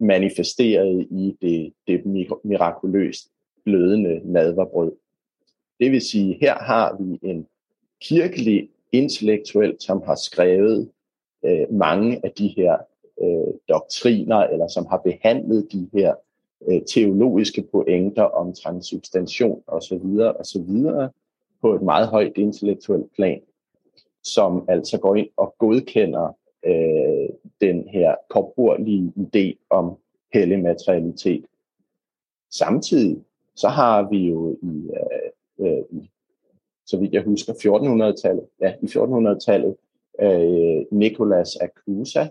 B: manifesteret i det, det mirakuløst blødende nadverbrød. Det vil sige, her har vi en kirkelig intellektuel, som har skrevet øh, mange af de her øh, doktriner, eller som har behandlet de her øh, teologiske pointer om transsubstantion osv. osv. på et meget højt intellektuelt plan, som altså går ind og godkender øh, den her korporlige idé om hellig materialitet. Samtidig så har vi jo i, øh, øh, så vidt jeg husker, 1400-tallet, ja, i 1400-tallet, øh, Nicolas Acusa,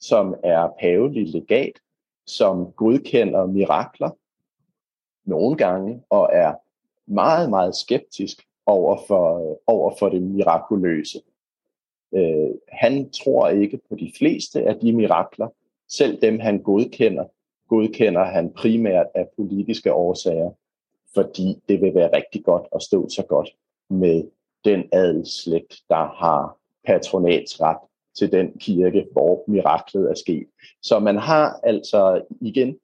B: som er pavelig legat, som godkender mirakler nogle gange, og er meget, meget skeptisk over for, øh, over for det mirakuløse. Øh, han tror ikke på de fleste af de mirakler. Selv dem, han godkender, godkender han primært af politiske årsager, fordi det vil være rigtig godt at stå så godt med den adelsslægt, der har patronatsret til den kirke, hvor miraklet er sket. Så man har altså igen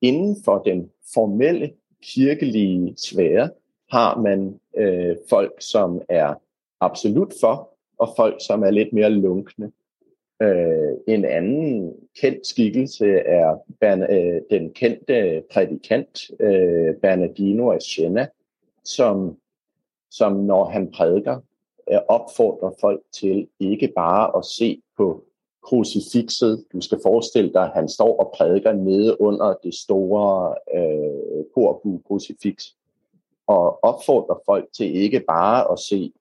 B: inden for den formelle kirkelige sfære, har man øh, folk, som er absolut for, og folk, som er lidt mere lunkne. Øh, en anden kendt skikkelse er Bern, øh, den kendte prædikant øh, Bernardino af Siena, som, som når han prædiker, øh, opfordrer folk til ikke bare at se på krucifixet. Du skal forestille dig, at han står og prædiker nede under det store øh, korbu-krucifix, og opfordrer folk til ikke bare at se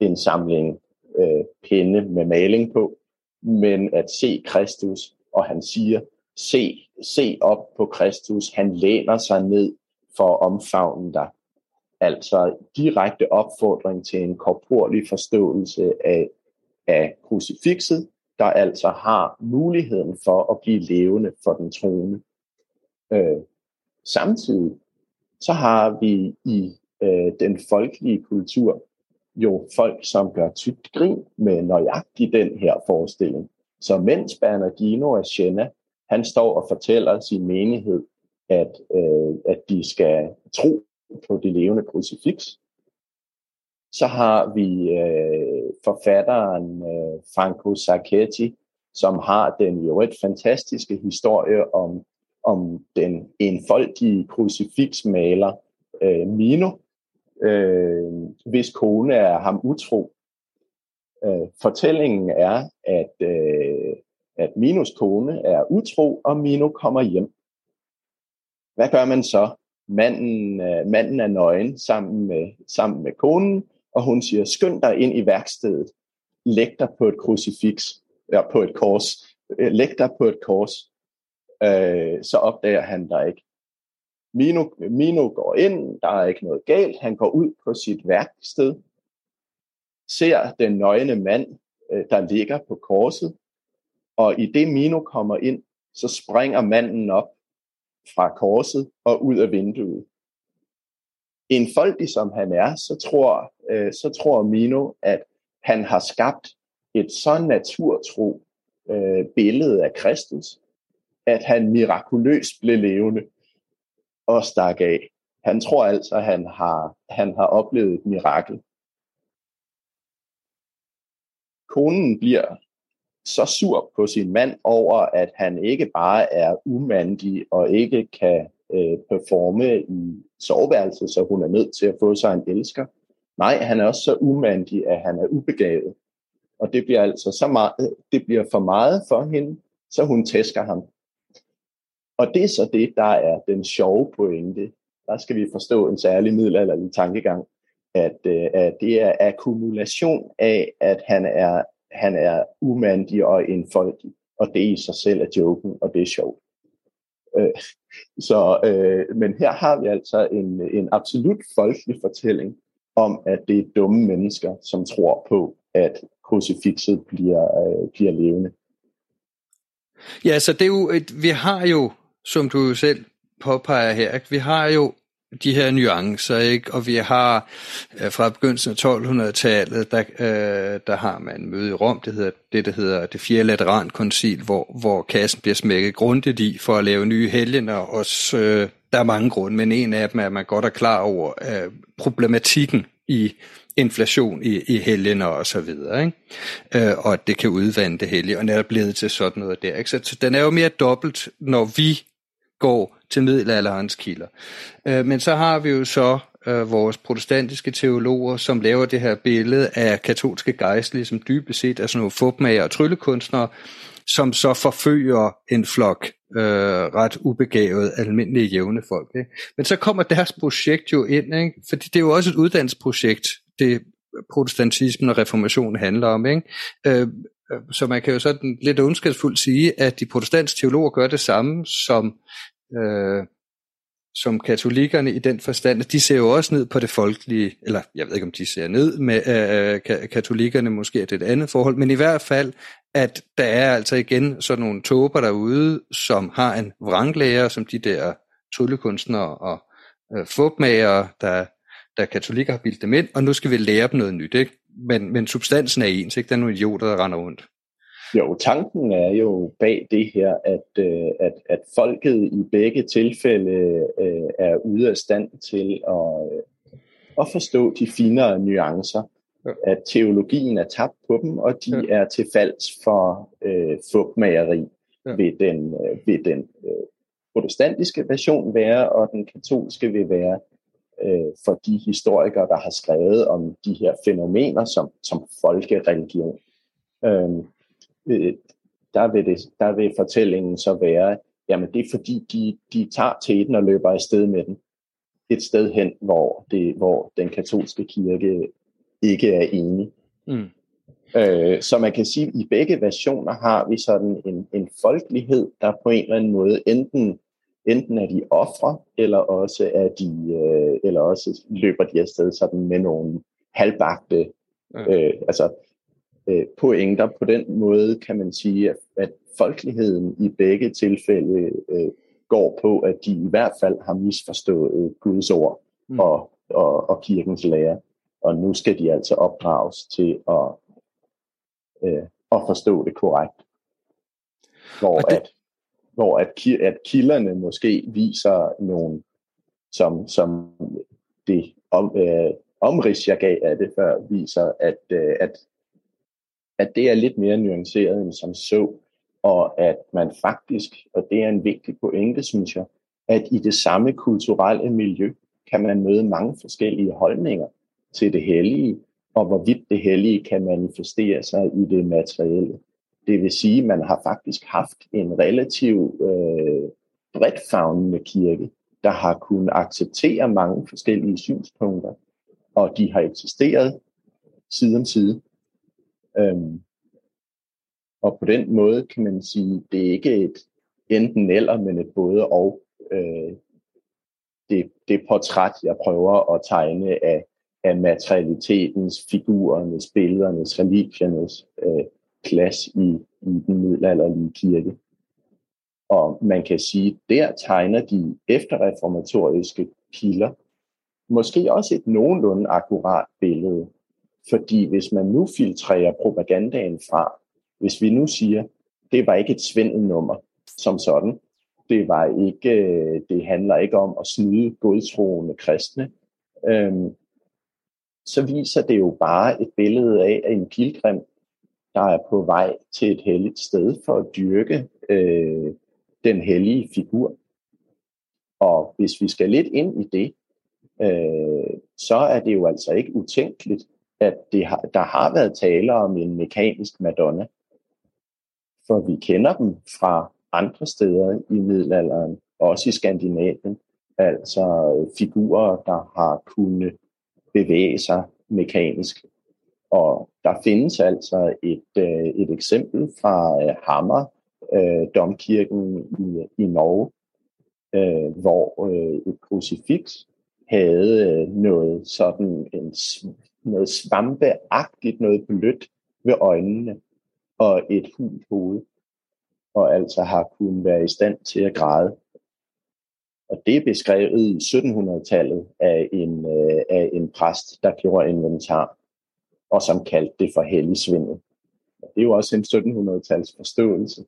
B: en samling øh, pinde med maling på, men at se Kristus, og han siger, se, se op på Kristus, han læner sig ned for at omfavne dig. Altså direkte opfordring til en korporlig forståelse af, af krucifixet, der altså har muligheden for at blive levende for den troende. Øh, samtidig så har vi i øh, den folkelige kultur jo folk, som gør tygt grin med nøjagtigt den her forestilling. Så mens Bernardino af Siena, han står og fortæller sin menighed, at, øh, at de skal tro på det levende krucifix, så har vi øh, forfatteren øh, Franco Sacchetti, som har den jo et fantastiske historie om, om den enfoldige krucifixmaler øh, Mino, øh, hvis kone er ham utro. Øh, fortællingen er, at, øh, at Minos kone er utro, og Mino kommer hjem. Hvad gør man så? Manden, øh, manden er nøgen sammen med, sammen med konen, og hun siger, skynd dig ind i værkstedet. Læg dig på et krucifix, ja, på et kors. Øh, Læg dig på et kors. Øh, så opdager han dig ikke. Mino, Mino går ind, der er ikke noget galt, han går ud på sit værksted, ser den nøgne mand, øh, der ligger på korset, og i det Mino kommer ind, så springer manden op fra korset og ud af vinduet. En folkig som han er, så tror, øh, så tror Mino, at han har skabt et så naturtro øh, billede af Kristus, at han mirakuløst blev levende og stak af. Han tror altså, at han har, han har oplevet et mirakel. Konen bliver så sur på sin mand over, at han ikke bare er umandig og ikke kan øh, performe i soveværelset, så hun er nødt til at få sig en elsker. Nej, han er også så umandig, at han er ubegavet. Og det bliver altså så meget, det bliver for meget for hende, så hun tæsker ham. Og det er så det, der er den sjove pointe. Der skal vi forstå en særlig middelalderlig tankegang, at, øh, at det er akkumulation af, at han er, han er umandig og enfoldig. Og det i sig selv er joken, og det er sjovt. Øh, så, øh, men her har vi altså en, en absolut folkelig fortælling om, at det er dumme mennesker, som tror på, at krucifixet bliver, øh, bliver levende.
A: Ja, så det er jo et, vi har jo, som du selv påpeger her, ikke? vi har jo de her nuancer, ikke? og vi har øh, fra begyndelsen af 1200-tallet, der, øh, der har man møde i Rom, det, hedder, det der hedder det fjerde laterankoncil, hvor, hvor kassen bliver smækket grundigt i for at lave nye helgener, og øh, der er mange grunde, men en af dem er, at man godt er klar over øh, problematikken i inflation i, i helgener og så videre, ikke? Øh, og at det kan udvande det hellige, og netop blevet til sådan noget der. Ikke? Så, så den er jo mere dobbelt, når vi går til middelalderens kilder. Øh, men så har vi jo så øh, vores protestantiske teologer, som laver det her billede af katolske gejstlige, som dybest set er sådan nogle fupmager og tryllekunstnere, som så forfører en flok øh, ret ubegavet, almindelige jævne folk. Ikke? Men så kommer deres projekt jo ind, ikke? fordi det er jo også et uddannelsesprojekt, det protestantismen og reformationen handler om. Ikke? Øh, øh så man kan jo sådan lidt ondskabsfuldt sige, at de protestantiske teologer gør det samme, som øh, som katolikkerne i den forstand, de ser jo også ned på det folkelige, eller jeg ved ikke om de ser ned med øh, katolikkerne, måske er det et andet forhold, men i hvert fald, at der er altså igen sådan nogle tober derude, som har en vranglærer, som de der tryllekunstnere og øh, fugtmager, der, der katolikker har bildt dem ind, og nu skal vi lære dem noget nyt, ikke? Men, men substansen er ens, ikke? Der er nogle idioter, der render rundt.
B: Jo, tanken er jo bag det her, at, øh, at, at folket i begge tilfælde øh, er ude af stand til at, øh, at forstå de finere nuancer. Ja. At teologien er tabt på dem, og de ja. er til falds for øh, fugtmageri ja. ved den, øh, ved den øh, protestantiske version være, og den katolske vil være øh, for de historikere, der har skrevet om de her fænomener som, som folkereligion. Øh, øh, der, vil det, der vil fortællingen så være, jamen det er fordi, de, de tager teten og løber afsted med den. Et sted hen, hvor, det, hvor den katolske kirke ikke er enig. Mm. Øh, så man kan sige, at i begge versioner har vi sådan en, en folkelighed, der på en eller anden måde enten enten er de ofre, eller også er de, øh, eller også løber de afsted sådan med nogle halvbagte, øh, altså øh, pointer. På den måde kan man sige, at, at folkeligheden i begge tilfælde øh, går på, at de i hvert fald har misforstået Guds ord mm. og, og, og kirkens lære. Og nu skal de altså opdrages til at, øh, at forstå det korrekt. Hvor det... at hvor at, at kilderne måske viser nogle, som, som det om, øh, omrids, jeg gav af det før, viser, at, øh, at at det er lidt mere nuanceret end som så, og at man faktisk, og det er en vigtig pointe, synes jeg, at i det samme kulturelle miljø kan man møde mange forskellige holdninger til det hellige, og hvorvidt det hellige kan manifestere sig i det materielle. Det vil sige, at man har faktisk haft en relativ øh, bredt fagnende kirke, der har kunnet acceptere mange forskellige synspunkter, og de har eksisteret side om side. Øhm, og på den måde kan man sige, det er ikke et enten eller, men et både og. Øh, det, det portræt, jeg prøver at tegne af, af materialitetens, figurernes, billedernes, religiernes øh, plads i, i den middelalderlige kirke. Og man kan sige, der tegner de efterreformatoriske kilder måske også et nogenlunde akkurat billede fordi hvis man nu filtrerer propagandaen fra, hvis vi nu siger, det var ikke et svindelnummer som sådan, det, var ikke, øh, det handler ikke om at snyde godtroende kristne, øhm, så viser det jo bare et billede af en pilgrim, der er på vej til et helligt sted for at dyrke øh, den hellige figur. Og hvis vi skal lidt ind i det, øh, så er det jo altså ikke utænkeligt, at det har, der har været tale om en mekanisk Madonna. For vi kender dem fra andre steder i middelalderen, også i Skandinavien. Altså figurer, der har kunnet bevæge sig mekanisk. Og der findes altså et, øh, et eksempel fra øh, Hammer, øh, domkirken i, i Norge, øh, hvor øh, et krucifiks havde øh, noget sådan en, noget svampeagtigt, noget blødt ved øjnene og et hult hoved, og altså har kunnet være i stand til at græde. Og det er beskrevet i 1700-tallet af en, øh, af en præst, der gjorde inventar, og som kaldte det for helligsvindel. Og det er jo også en 1700-tals forståelse.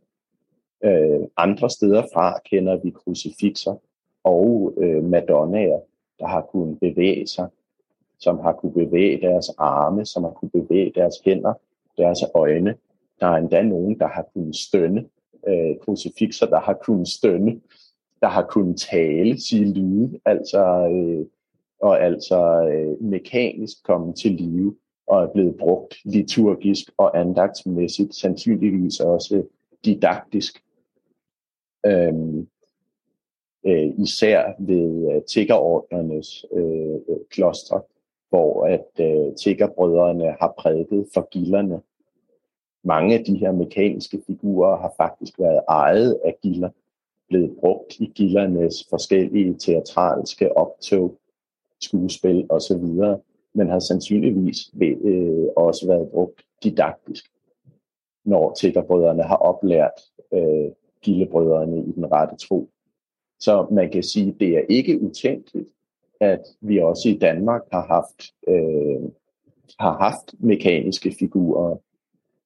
B: Øh, andre steder fra kender vi krucifixer og øh, madonnaer, der har kunnet bevæge sig, som har kunne bevæge deres arme, som har kunne bevæge deres hænder, deres øjne. Der er endda nogen, der har kunnet stønne, øh, krucifixer, der har kunnet stønne, der har kunnet tale, sige lyde, altså, øh, og altså øh, mekanisk komme til live og er blevet brugt liturgisk og andagtsmæssigt, sandsynligvis også didaktisk. Øhm, øh, især ved øh, tiggerordnernes øh, øh, klostre, hvor at øh, tiggerbrødrene har prædiket for gilderne. Mange af de her mekaniske figurer har faktisk været ejet af gilder, blevet brugt i gildernes forskellige teatralske optog, skuespil osv., men har sandsynligvis øh, også været brugt didaktisk, når tiggerbrødrene har oplært øh, gildebrødrene i den rette tro. Så man kan sige, at det er ikke utænkeligt, at vi også i Danmark har haft, øh, har haft mekaniske figurer,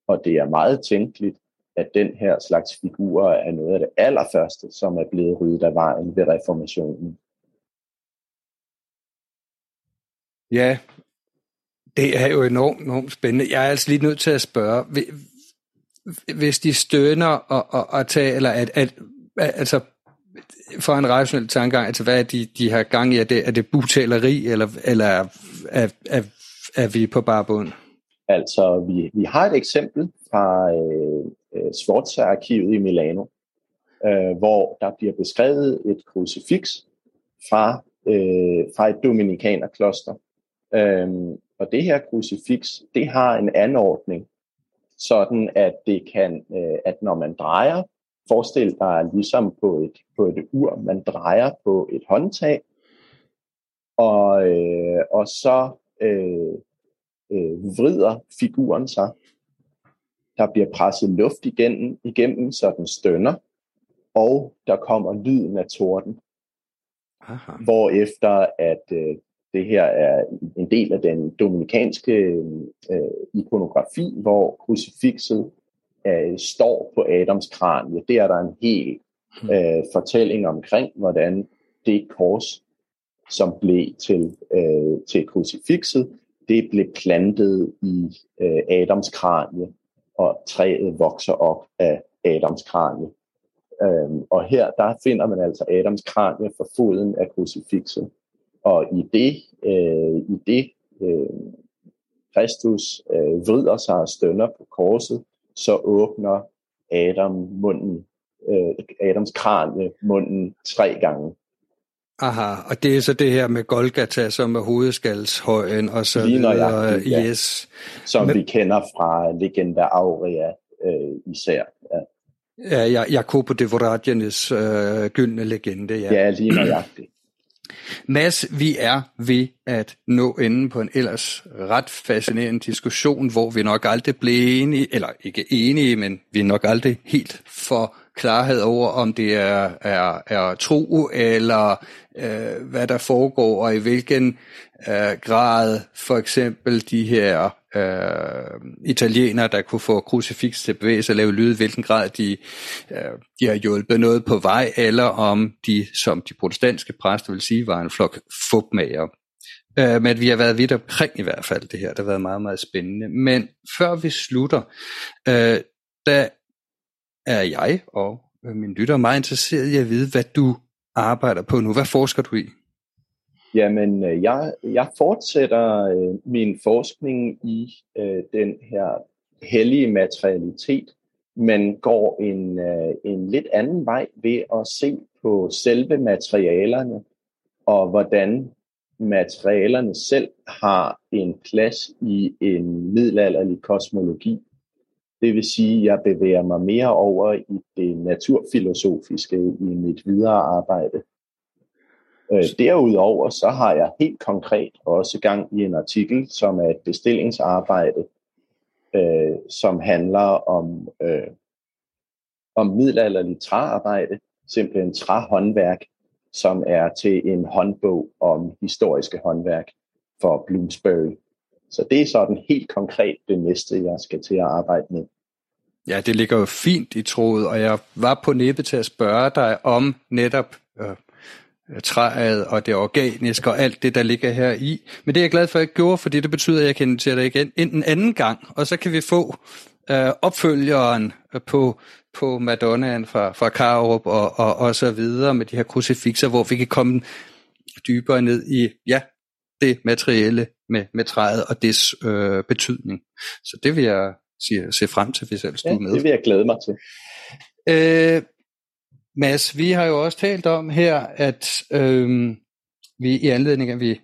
B: og det er meget tænkeligt, at den her slags figurer er noget af det allerførste, som er blevet ryddet af vejen ved reformationen.
A: Ja, det er jo enormt, enormt spændende. Jeg er altså lige nødt til at spørge, hvis de stønner og, og, og taler, at, at, at, altså for en rationel tankegang, altså hvad er de, de har gang i? Er det, er det butaleri, eller, eller er, er, er, er vi på bare bund?
B: Altså, vi, vi har et eksempel fra øh, øh Sforza-arkivet i Milano, øh, hvor der bliver beskrevet et krucifix fra, øh, fra et dominikanerkloster. Øh, og det her krucifix, det har en anordning, sådan at det kan, øh, at når man drejer Forestil dig ligesom på et, på et ur, man drejer på et håndtag, og, øh, og så øh, øh, vrider figuren sig. Der bliver presset luft igennem, igennem så den stønner, og der kommer lyden af torden. Aha. Hvorefter at øh, det her er en del af den dominikanske øh, ikonografi, hvor krucifixet øh, står på Adams kranie. Det er der en hel hmm. øh, fortælling omkring, hvordan det kors, som blev til, øh, til krucifixet, det blev plantet i øh, Adams kranie, og træet vokser op af Adams kranie. Øhm, og her der finder man altså Adams kranie for foden af krucifixet. Og i det, øh, i det øh, Kristus øh, vrider sig og stønner på korset, så åbner Adam munden, øh, Adams kranie munden tre gange.
A: Aha, og det er så det her med Golgata, som er hovedskalshøjen og så videre.
B: Ja.
A: Yes.
B: Som Men, vi kender fra Legenda Aurea øh, især. Ja.
A: Ja, Jacopo de Voragines øh, gyldne legende. Ja,
B: ja lige nøjagtigt.
A: Mads, vi er ved at nå enden på en ellers ret fascinerende diskussion, hvor vi nok aldrig blev enige, eller ikke enige, men vi er nok aldrig helt for klarhed over, om det er, er, er tro, eller øh, hvad der foregår, og i hvilken øh, grad for eksempel de her øh, italienere, der kunne få krucifix til at bevæge sig og lave lyd, hvilken grad de, øh, de har hjulpet noget på vej, eller om de, som de protestantiske præster vil sige, var en flok fupmager. Øh, men vi har været vidt omkring i hvert fald det her. Det har været meget, meget spændende. Men før vi slutter, øh, der er jeg og min lytter meget interesseret i at vide, hvad du arbejder på nu. Hvad forsker du i?
B: Jamen, øh, jeg, jeg fortsætter øh, min forskning i øh, den her hellige materialitet, men går en, øh, en lidt anden vej ved at se på selve materialerne, og hvordan materialerne selv har en plads i en middelalderlig kosmologi. Det vil sige, at jeg bevæger mig mere over i det naturfilosofiske i mit videre arbejde. Øh, derudover så har jeg helt konkret også gang i en artikel, som er et bestillingsarbejde, øh, som handler om, øh, om middelalderligt træarbejde, simpelthen træhåndværk, som er til en håndbog om historiske håndværk for Bloomsbury. Så det er sådan helt konkret det næste, jeg skal til at arbejde med.
A: Ja, det ligger jo fint i troet, og jeg var på næppe til at spørge dig om netop øh, træet og det organiske og alt det, der ligger her i. Men det er jeg glad for, at jeg gjorde, fordi det betyder, at jeg kan invitere dig igen en anden gang, og så kan vi få øh, opfølgeren på, på Madonnaen fra, fra Karup og, og, og så videre med de her krucifixer, hvor vi kan komme dybere ned i, ja, det materielle med, med træet og dets øh, betydning. Så det vil jeg sige, se frem til, hvis ellers ja, du er med.
B: det vil jeg glæde mig til.
A: Øh, Mads, vi har jo også talt om her, at øhm, vi i anledning af, at vi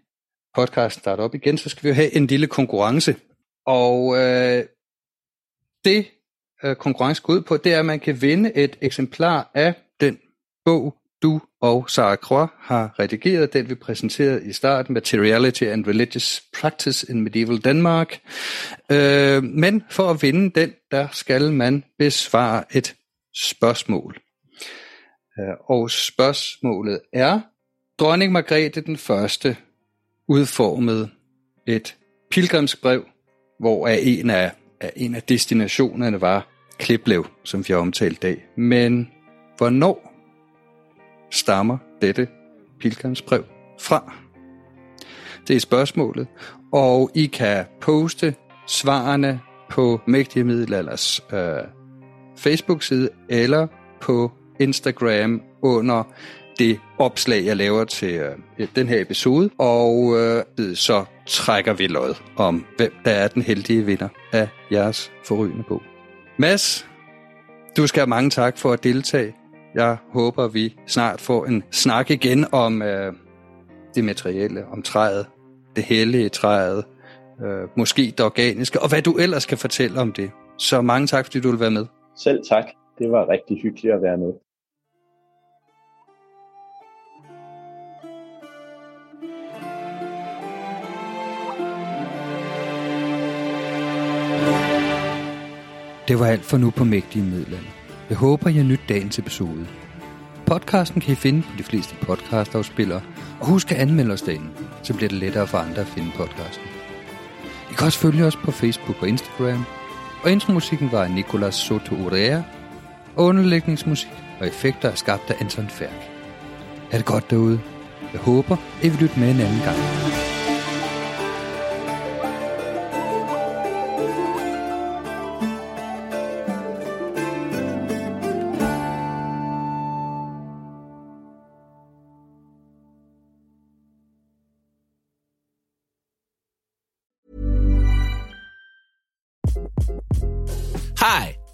A: podcasten starter op igen, så skal vi jo have en lille konkurrence. Og øh, det øh, konkurrence går ud på, det er, at man kan vinde et eksemplar af den bog, du og Sarah Croix har redigeret, den vi præsenterede i starten, Materiality and Religious Practice in Medieval Denmark. Øh, men for at vinde den, der skal man besvare et spørgsmål. Øh, og spørgsmålet er, dronning Margrethe den første udformede et pilgrimsbrev, hvor en af, en af destinationerne var Kliplev, som vi har omtalt i dag. Men hvornår stammer dette pilgrimsbrev fra? Det er spørgsmålet, og I kan poste svarene på Mægtige Middelalders øh, Facebook-side eller på Instagram under det opslag, jeg laver til øh, den her episode, og øh, så trækker vi lod om, hvem der er den heldige vinder af jeres forrygende bog. Mads, du skal have mange tak for at deltage. Jeg håber, vi snart får en snak igen om øh, det materielle, om træet, det hellige træet, øh, måske det organiske, og hvad du ellers kan fortælle om det. Så mange tak, fordi du vil være med.
B: Selv tak. Det var rigtig hyggeligt at være med.
A: Det var alt for nu på Mægtige Midland. Jeg håber, jeg nyt dagens episode. Podcasten kan I finde på de fleste podcastafspillere, og husk at anmelde os dagen, så bliver det lettere for andre at finde podcasten. I kan også følge os på Facebook og Instagram, og intromusikken var af Nicolas Soto Urea, og underlægningsmusik og effekter er skabt af Anton Færk. Er det godt derude? Jeg håber, I vil lytte med en anden gang.